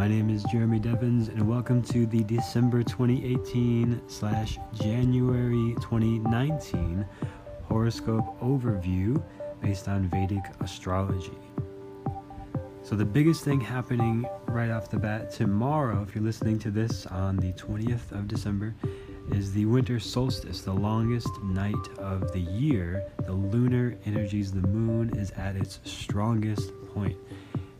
My name is Jeremy Devins, and welcome to the December 2018 slash January 2019 horoscope overview based on Vedic astrology. So, the biggest thing happening right off the bat tomorrow, if you're listening to this on the 20th of December, is the winter solstice, the longest night of the year. The lunar energies, the moon is at its strongest point.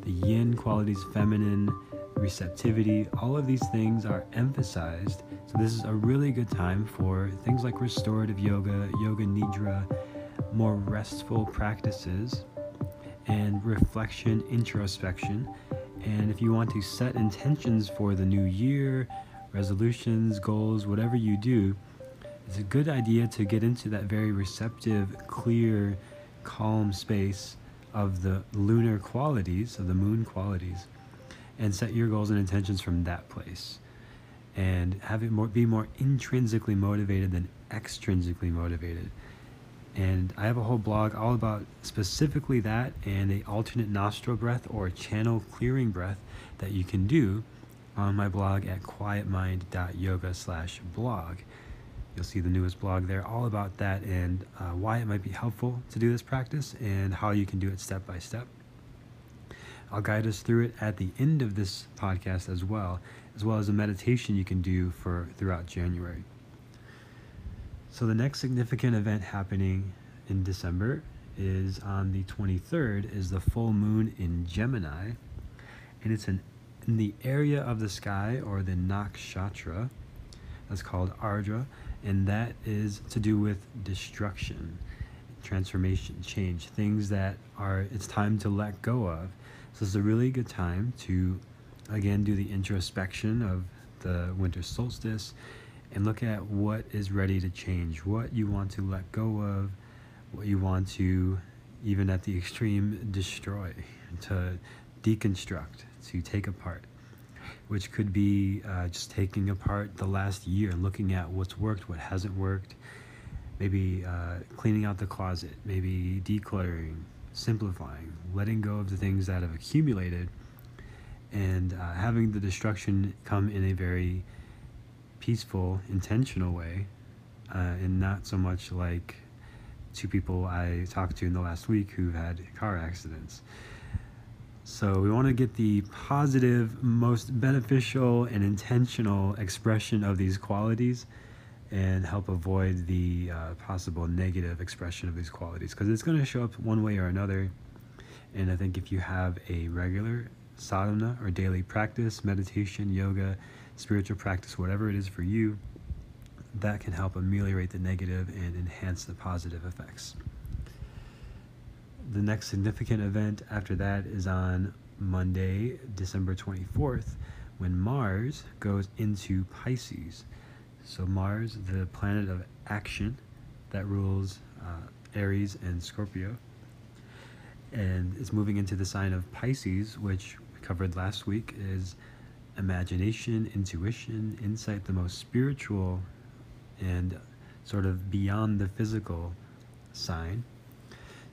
The yin qualities, feminine, receptivity, all of these things are emphasized. So, this is a really good time for things like restorative yoga, yoga nidra, more restful practices, and reflection, introspection. And if you want to set intentions for the new year, resolutions, goals, whatever you do, it's a good idea to get into that very receptive, clear, calm space of the lunar qualities, of the moon qualities, and set your goals and intentions from that place. And have it more, be more intrinsically motivated than extrinsically motivated. And I have a whole blog all about specifically that and a alternate nostril breath or channel clearing breath that you can do on my blog at quietmind.yoga slash blog. You'll see the newest blog there all about that and uh, why it might be helpful to do this practice and how you can do it step by step. I'll guide us through it at the end of this podcast as well, as well as a meditation you can do for throughout January. So the next significant event happening in December is on the 23rd is the full moon in Gemini and it's an in the area of the sky or the nakshatra that's called ardra and that is to do with destruction transformation change things that are it's time to let go of so it's a really good time to again do the introspection of the winter solstice and look at what is ready to change what you want to let go of what you want to even at the extreme destroy to deconstruct to take apart, which could be uh, just taking apart the last year, looking at what's worked, what hasn't worked, maybe uh, cleaning out the closet, maybe decluttering, simplifying, letting go of the things that have accumulated, and uh, having the destruction come in a very peaceful, intentional way, uh, and not so much like two people I talked to in the last week who had car accidents. So we want to get the positive, most beneficial, and intentional expression of these qualities and help avoid the uh, possible negative expression of these qualities because it's going to show up one way or another. And I think if you have a regular sadhana or daily practice, meditation, yoga, spiritual practice, whatever it is for you, that can help ameliorate the negative and enhance the positive effects the next significant event after that is on Monday, December 24th, when Mars goes into Pisces. So, Mars, the planet of action that rules uh, Aries and Scorpio, and it's moving into the sign of Pisces, which we covered last week, is imagination, intuition, insight, the most spiritual and sort of beyond the physical sign.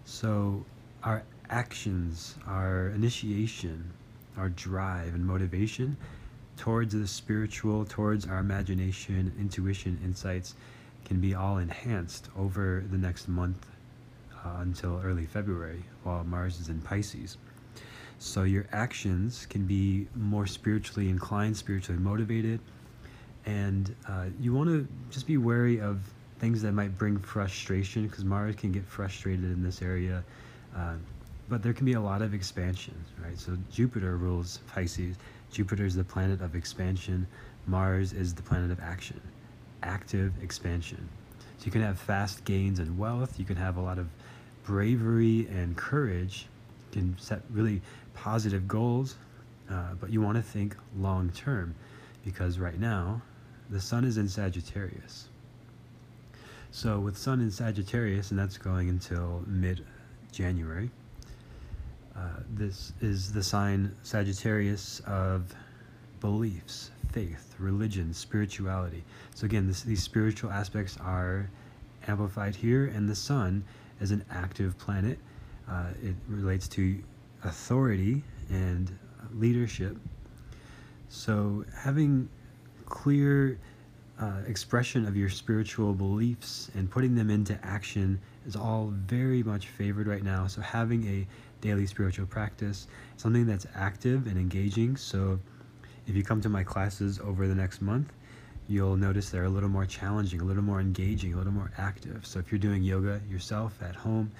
So, our actions, our initiation, our drive and motivation towards the spiritual, towards our imagination, intuition, insights can be all enhanced over the next month uh, until early February while Mars is in Pisces. So your actions can be more spiritually inclined, spiritually motivated, and uh, you want to just be wary of things that might bring frustration because Mars can get frustrated in this area. Uh, but there can be a lot of expansion, right? So Jupiter rules Pisces. Jupiter is the planet of expansion. Mars is the planet of action, active expansion. So you can have fast gains in wealth. You can have a lot of bravery and courage. You can set really positive goals, uh, but you want to think long term because right now the sun is in Sagittarius. So with Sun in Sagittarius, and that's going until mid January, uh, this is the sign Sagittarius of beliefs, faith, religion, spirituality. So again, this, these spiritual aspects are amplified here, and the Sun is an active planet. Uh, it relates to authority and leadership. So, having clear uh, expression of your spiritual beliefs and putting them into action is all very much favored right now. So, having a daily spiritual practice, something that's active and engaging. So, if you come to my classes over the next month, you'll notice they're a little more challenging, a little more engaging, a little more active. So, if you're doing yoga yourself at home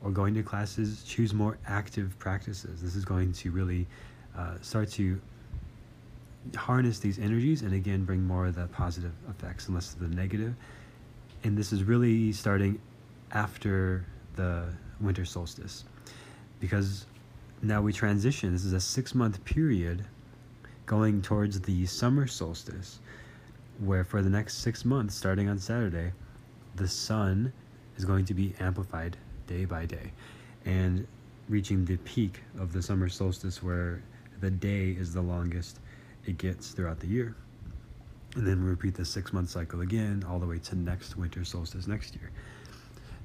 or going to classes, choose more active practices. This is going to really uh, start to harness these energies and again bring more of the positive effects and less of the negative. And this is really starting after the winter solstice because now we transition. This is a six month period going towards the summer solstice, where for the next six months, starting on Saturday, the sun is going to be amplified day by day and reaching the peak of the summer solstice where the day is the longest it gets throughout the year. And then we repeat the six month cycle again, all the way to next winter solstice next year.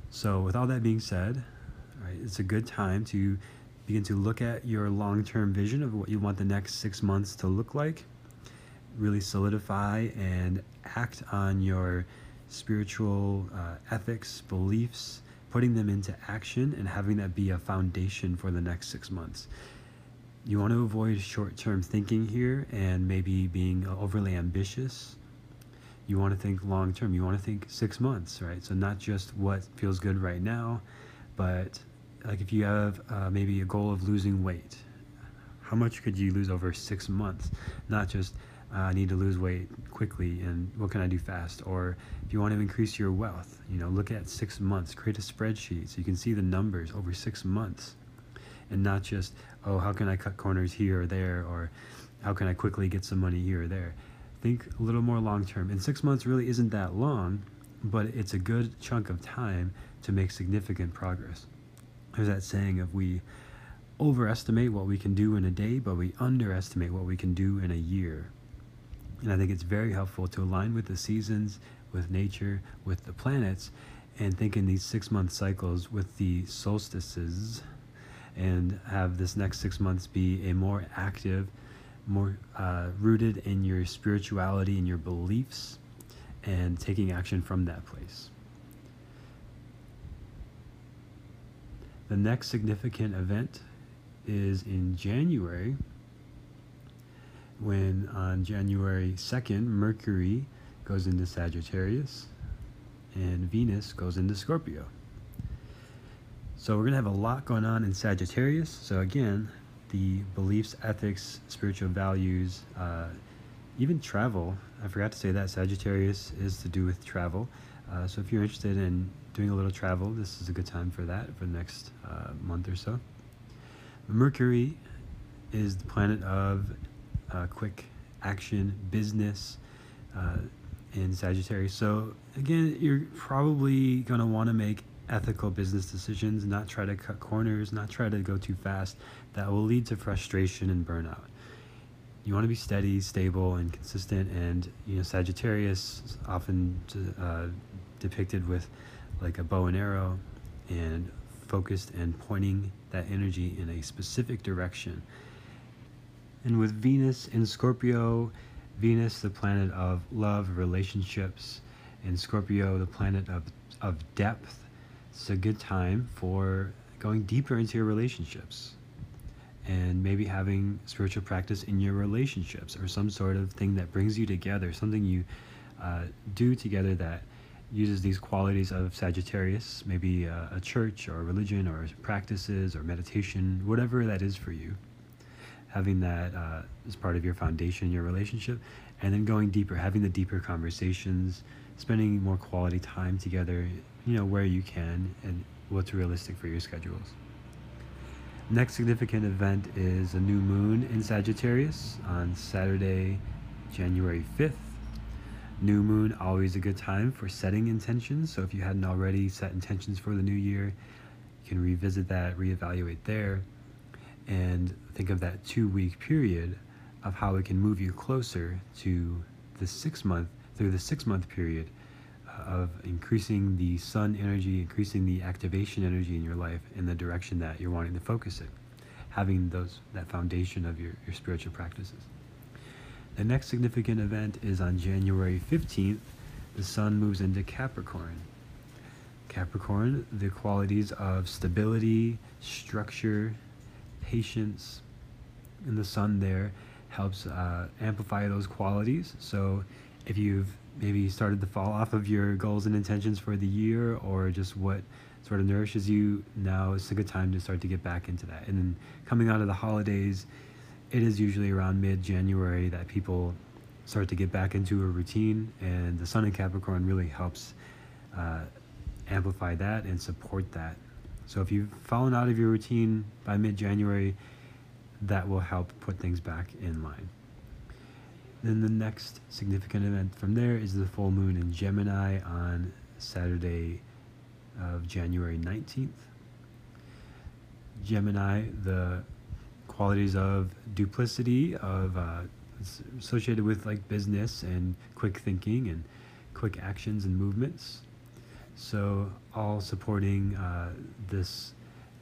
So, with all that being said, right, it's a good time to begin to look at your long term vision of what you want the next six months to look like. Really solidify and act on your spiritual uh, ethics, beliefs, putting them into action, and having that be a foundation for the next six months you want to avoid short term thinking here and maybe being overly ambitious. You want to think long term. You want to think six months, right? So, not just what feels good right now, but like if you have uh, maybe a goal of losing weight, how much could you lose over six months? Not just uh, I need to lose weight quickly and what can I do fast? Or if you want to increase your wealth, you know, look at six months, create a spreadsheet so you can see the numbers over six months and not just oh how can i cut corners here or there or how can i quickly get some money here or there think a little more long term and six months really isn't that long but it's a good chunk of time to make significant progress. There's that saying of we overestimate what we can do in a day but we underestimate what we can do in a year. And i think it's very helpful to align with the seasons with nature with the planets and think in these six month cycles with the solstices and have this next six months be a more active, more uh, rooted in your spirituality and your beliefs, and taking action from that place. The next significant event is in January, when on January 2nd, Mercury goes into Sagittarius and Venus goes into Scorpio. So we're going to have a lot going on in Sagittarius. So again, the beliefs, ethics, spiritual values, uh, even travel. I forgot to say that Sagittarius is to do with travel. Uh, so if you're interested in doing a little travel, this is a good time for that for the next uh, month or so. Mercury is the planet of uh, quick action, business uh, in Sagittarius. So again, you're probably going to want to make ethical business decisions, not try to cut corners, not try to go too fast. That will lead to frustration and burnout. You want to be steady, stable, and consistent. And you know, Sagittarius is often uh, depicted with like a bow and arrow, and focused and pointing that energy in a specific direction. And with Venus in Scorpio, Venus, the planet of love, relationships, and Scorpio, the planet of, of depth it's a good time for going deeper into your relationships and maybe having spiritual practice in your relationships or some sort of thing that brings you together, something you uh, do together that uses these qualities of Sagittarius, maybe a, a church or a religion or practices or meditation, whatever that is for you. Having that uh, as part of your foundation, your relationship, and then going deeper, having the deeper conversations, spending more quality time together you know, where you can and what's realistic for your schedules. Next significant event is a new moon in Sagittarius on Saturday, January 5th. New moon, always a good time for setting intentions. So if you hadn't already set intentions for the new year, you can revisit that, reevaluate there, and think of that two week period of how it can move you closer to the six month, through the six month period of increasing the sun energy, increasing the activation energy in your life in the direction that you're wanting to focus it, having those that foundation of your, your spiritual practices. The next significant event is on January 15th. The sun moves into Capricorn. Capricorn, the qualities of stability, structure, patience, and the sun there helps uh, amplify those qualities. So if you've maybe you started to fall off of your goals and intentions for the year or just what sort of nourishes you, now it's a good time to start to get back into that. And then coming out of the holidays, it is usually around mid January that people start to get back into a routine, and the Sun in Capricorn really helps uh, amplify that and support that. So if you've fallen out of your routine by mid January, that will help put things back in line. Then the next significant event from there is the full moon in Gemini on Saturday of January 19th. Gemini, the qualities of duplicity, of uh, associated with like business and quick thinking and quick actions and movements. So all supporting uh, this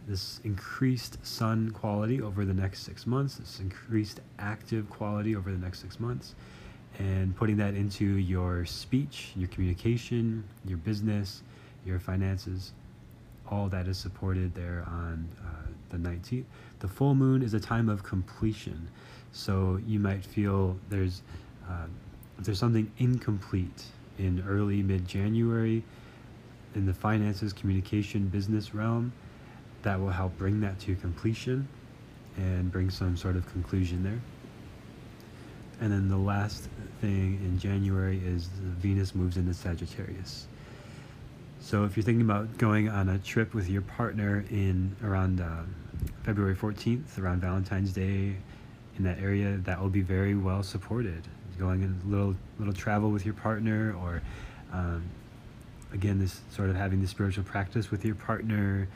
this increased sun quality over the next six months, this increased active quality over the next six months, and putting that into your speech, your communication, your business, your finances. All that is supported there on uh, the 19th. The full moon is a time of completion. So you might feel there's, uh, there's something incomplete in early mid January in the finances, communication, business realm that will help bring that to completion and bring some sort of conclusion there. And then the last thing in January is Venus moves into Sagittarius. So if you're thinking about going on a trip with your partner in around uh, February 14th, around Valentine's Day, in that area, that will be very well supported. Going in a little little travel with your partner, or um, again, this sort of having the spiritual practice with your partner,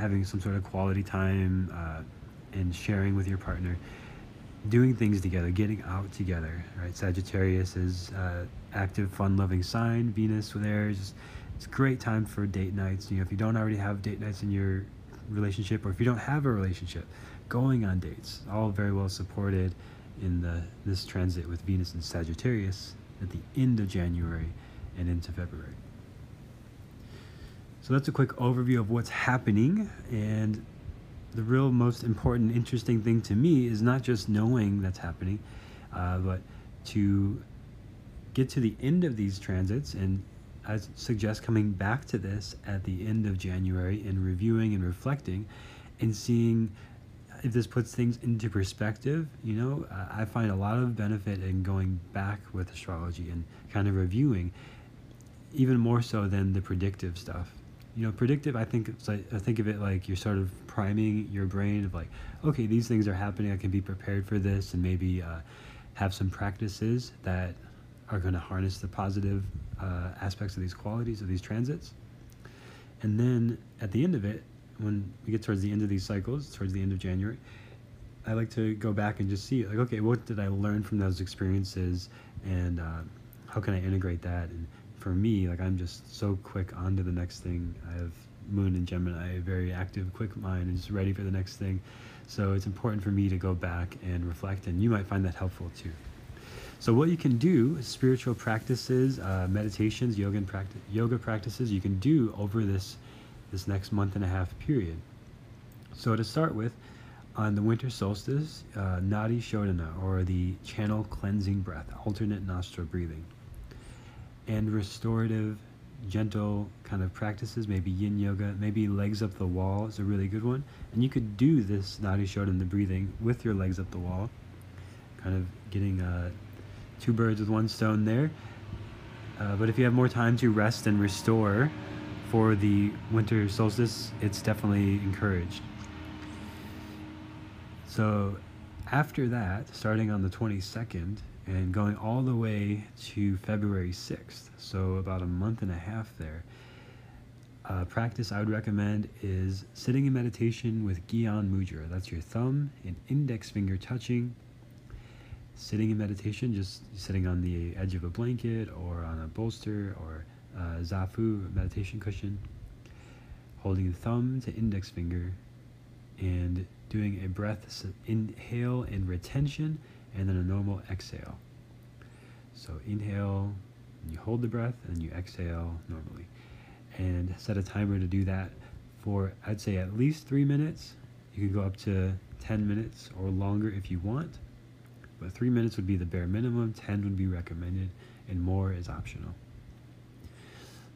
having some sort of quality time, uh, and sharing with your partner, doing things together, getting out together. Right, Sagittarius is uh, active, fun-loving sign. Venus there, just it's a great time for date nights. You know, if you don't already have date nights in your relationship, or if you don't have a relationship, going on dates, all very well supported in the this transit with Venus and Sagittarius at the end of January and into February. So that's a quick overview of what's happening. And the real most important interesting thing to me is not just knowing that's happening uh, but to get to the end of these transits. And I suggest coming back to this at the end of January and reviewing and reflecting and seeing if this puts things into perspective, you know, I find a lot of benefit in going back with astrology and kind of reviewing, even more so than the predictive stuff. You know, predictive. I think it's like I think of it like you're sort of priming your brain of like, okay, these things are happening. I can be prepared for this, and maybe uh, have some practices that are going to harness the positive uh, aspects of these qualities of these transits. And then at the end of it, when we get towards the end of these cycles, towards the end of January, I like to go back and just see, like, okay, what did I learn from those experiences, and uh, how can I integrate that? And for me, like, I'm just so quick on to the next thing. I have Moon and Gemini, a very active, quick mind, and just ready for the next thing. So it's important for me to go back and reflect, and you might find that helpful too. So what you can do, spiritual practices, uh, meditations, yoga and practice, yoga practices, you can do over this this next month and a half period. So to start with, on the winter solstice, uh, Nadi Shodhana, or the channel cleansing breath, alternate nostril breathing, and restorative, gentle kind of practices, maybe yin yoga, maybe legs up the wall is a really good one. And you could do this Nadi Shodhana, the breathing, with your legs up the wall, kind of getting uh, two birds with one stone there. Uh, but if you have more time to rest and restore, for the winter solstice, it's definitely encouraged. So, after that, starting on the 22nd and going all the way to February 6th, so about a month and a half there, a practice I would recommend is sitting in meditation with Gyan Mudra. That's your thumb and index finger touching. Sitting in meditation, just sitting on the edge of a blanket or on a bolster or uh, Zafu meditation cushion, holding the thumb to index finger, and doing a breath inhale and retention, and then a normal exhale. So inhale, you hold the breath, and you exhale normally. And set a timer to do that for, I'd say, at least three minutes. You could go up to 10 minutes or longer if you want, but three minutes would be the bare minimum, 10 would be recommended, and more is optional.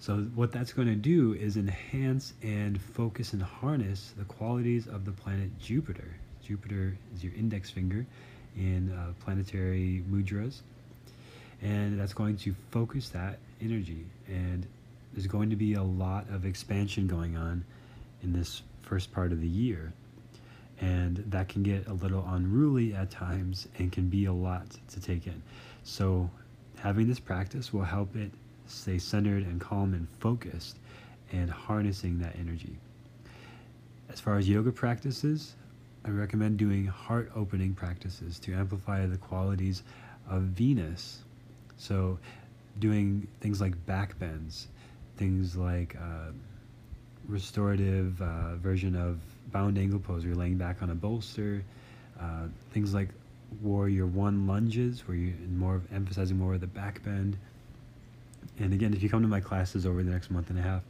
So, what that's going to do is enhance and focus and harness the qualities of the planet Jupiter. Jupiter is your index finger in uh, planetary mudras, and that's going to focus that energy. And there's going to be a lot of expansion going on in this first part of the year. And that can get a little unruly at times and can be a lot to take in. So, having this practice will help it stay centered and calm and focused and harnessing that energy. As far as yoga practices, I recommend doing heart opening practices to amplify the qualities of Venus. So, doing things like back bends, things like uh, restorative uh, version of bound angle pose, you're laying back on a bolster, uh, things like warrior one lunges, where you're more emphasizing more of the back bend. And again, if you come to my classes over the next month and a half,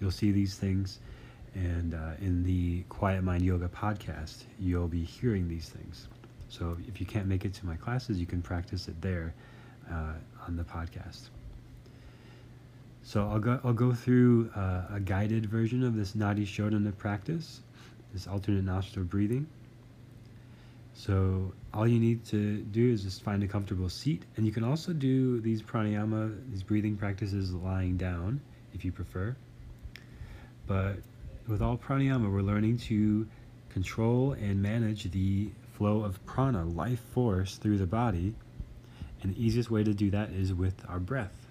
you'll see these things. And uh, in the Quiet Mind Yoga podcast, you'll be hearing these things. So if you can't make it to my classes, you can practice it there uh, on the podcast. So I'll go, I'll go through uh, a guided version of this Nadi Shodhana practice, this alternate nostril breathing. So all you need to do is just find a comfortable seat, and you can also do these pranayama, these breathing practices lying down if you prefer. But with all pranayama, we're learning to control and manage the flow of prana, life force, through the body. And the easiest way to do that is with our breath.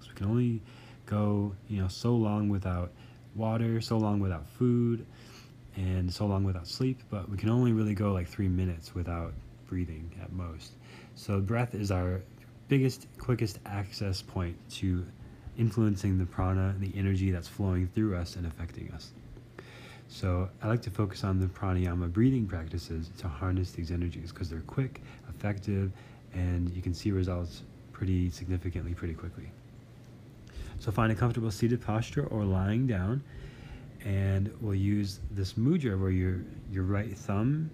So we can only go, you know, so long without water, so long without food, and so long without sleep, but we can only really go like three minutes without breathing at most. So breath is our biggest, quickest access point to influencing the prana, the energy that's flowing through us and affecting us. So I like to focus on the pranayama breathing practices to harness these energies because they're quick, effective, and you can see results pretty significantly pretty quickly. So find a comfortable seated posture or lying down and we'll use this mudra where your your right thumb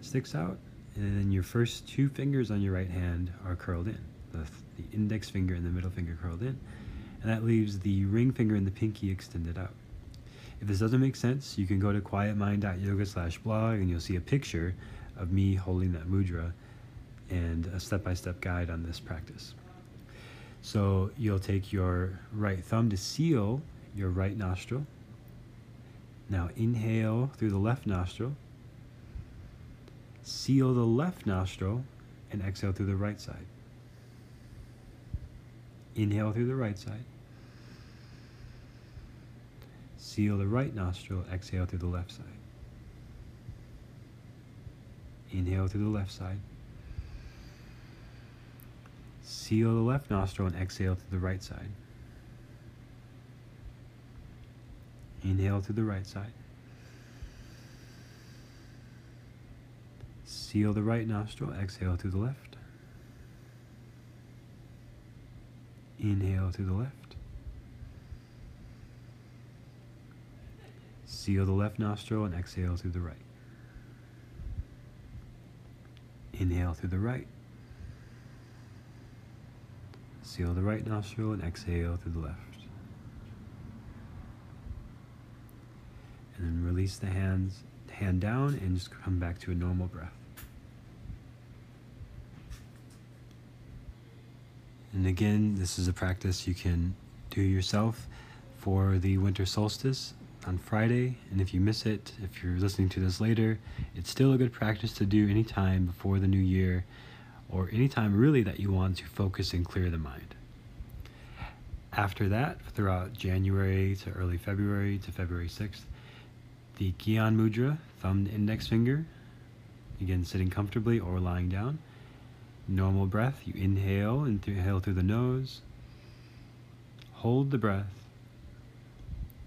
sticks out and then your first two fingers on your right hand are curled in. The, the index finger and the middle finger curled in. And that leaves the ring finger and the pinky extended out if this doesn't make sense you can go to quietmind.yoga slash blog and you'll see a picture of me holding that mudra and a step-by-step guide on this practice so you'll take your right thumb to seal your right nostril now inhale through the left nostril, seal the left nostril, and exhale through the right side. Inhale through the right side. Seal the right nostril, exhale through the left side. Inhale through the left side. Seal the left nostril and exhale through the right side. Inhale to the right side. Seal the right nostril, exhale to the left. Inhale to the left. Seal the left nostril and exhale through the right. Inhale through the right. Seal the right nostril and exhale through the left. and then release the hands hand down and just come back to a normal breath. And again, this is a practice you can do yourself for the winter solstice on Friday. And if you miss it, if you're listening to this later, it's still a good practice to do anytime before the new year or anytime really that you want to focus and clear the mind. After that, throughout January to early February to February 6th, the Gyan Mudra, thumb index finger. Again, sitting comfortably or lying down. Normal breath, you inhale and inhale through the nose. Hold the breath.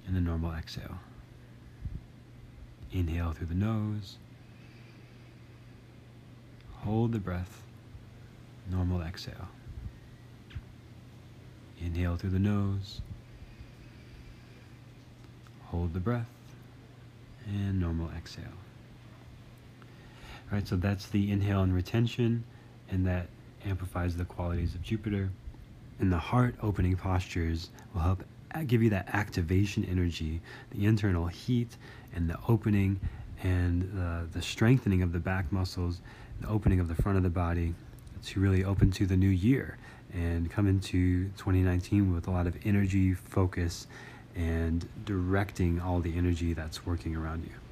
And the normal exhale. Inhale through the nose. Hold the breath. Normal exhale. Inhale through the nose. Hold the breath. And normal exhale. All right, so that's the inhale and retention, and that amplifies the qualities of Jupiter. And the heart opening postures will help give you that activation energy, the internal heat, and the opening and the, the strengthening of the back muscles, the opening of the front of the body to really open to the new year and come into 2019 with a lot of energy, focus, and directing all the energy that's working around you.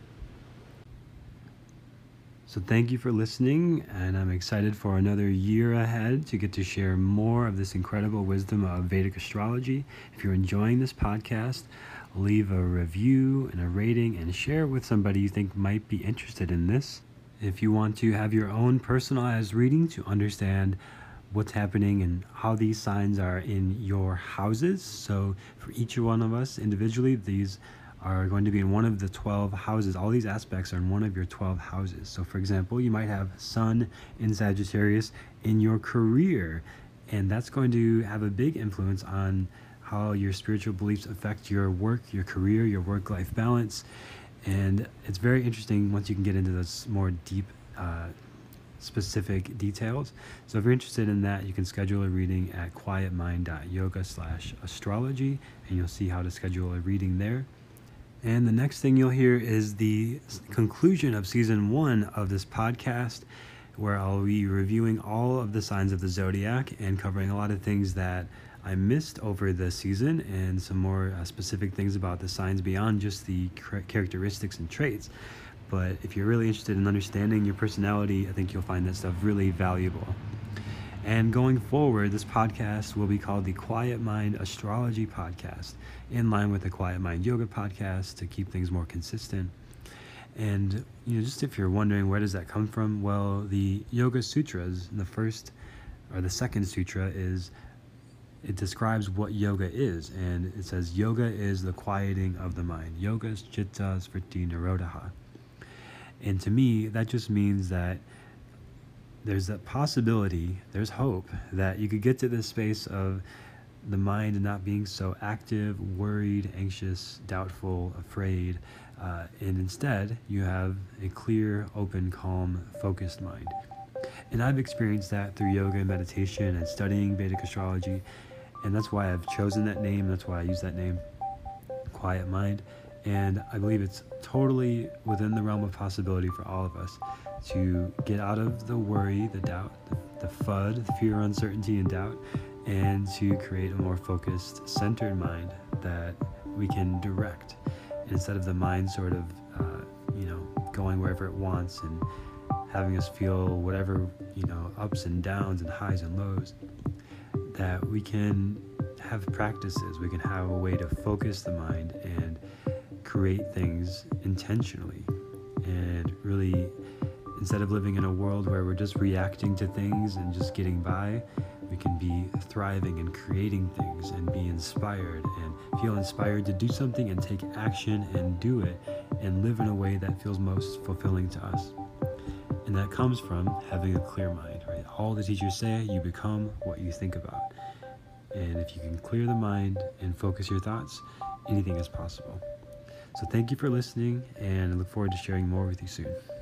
So, thank you for listening, and I'm excited for another year ahead to get to share more of this incredible wisdom of Vedic astrology. If you're enjoying this podcast, leave a review and a rating and share with somebody you think might be interested in this. If you want to have your own personalized reading to understand what's happening and how these signs are in your houses, so for each one of us individually, these are going to be in one of the 12 houses. All these aspects are in one of your 12 houses. So, for example, you might have Sun in Sagittarius in your career, and that's going to have a big influence on how your spiritual beliefs affect your work, your career, your work life balance. And it's very interesting once you can get into those more deep, uh, specific details. So if you're interested in that, you can schedule a reading at quietmind.yoga slash astrology, and you'll see how to schedule a reading there. And the next thing you'll hear is the conclusion of season one of this podcast, where I'll be reviewing all of the signs of the zodiac and covering a lot of things that I missed over the season and some more uh, specific things about the signs beyond just the characteristics and traits. But if you're really interested in understanding your personality, I think you'll find that stuff really valuable. And going forward, this podcast will be called the Quiet Mind Astrology Podcast, in line with the Quiet Mind Yoga Podcast to keep things more consistent. And you know, just if you're wondering where does that come from, well, the Yoga Sutras, the first or the second sutra is it describes what yoga is, and it says yoga is the quieting of the mind. Yoga chitta vritti nirodha. And to me, that just means that there's a possibility, there's hope that you could get to this space of the mind not being so active, worried, anxious, doubtful, afraid, uh, and instead you have a clear, open, calm, focused mind. And I've experienced that through yoga and meditation and studying Vedic astrology, and that's why I've chosen that name. That's why I use that name, Quiet Mind. And I believe it's totally within the realm of possibility for all of us to get out of the worry, the doubt, the, FUD, the fear, uncertainty, and doubt, and to create a more focused, centered mind that we can direct instead of the mind sort of, uh, you know, going wherever it wants and having us feel whatever, you know, ups and downs and highs and lows. That we can have practices, we can have a way to focus the mind and create things intentionally and really instead of living in a world where we're just reacting to things and just getting by, we can be thriving and creating things and be inspired and feel inspired to do something and take action and do it and live in a way that feels most fulfilling to us. And that comes from having a clear mind, right? All the teachers say, you become what you think about. And if you can clear the mind and focus your thoughts, anything is possible. So thank you for listening, and I look forward to sharing more with you soon.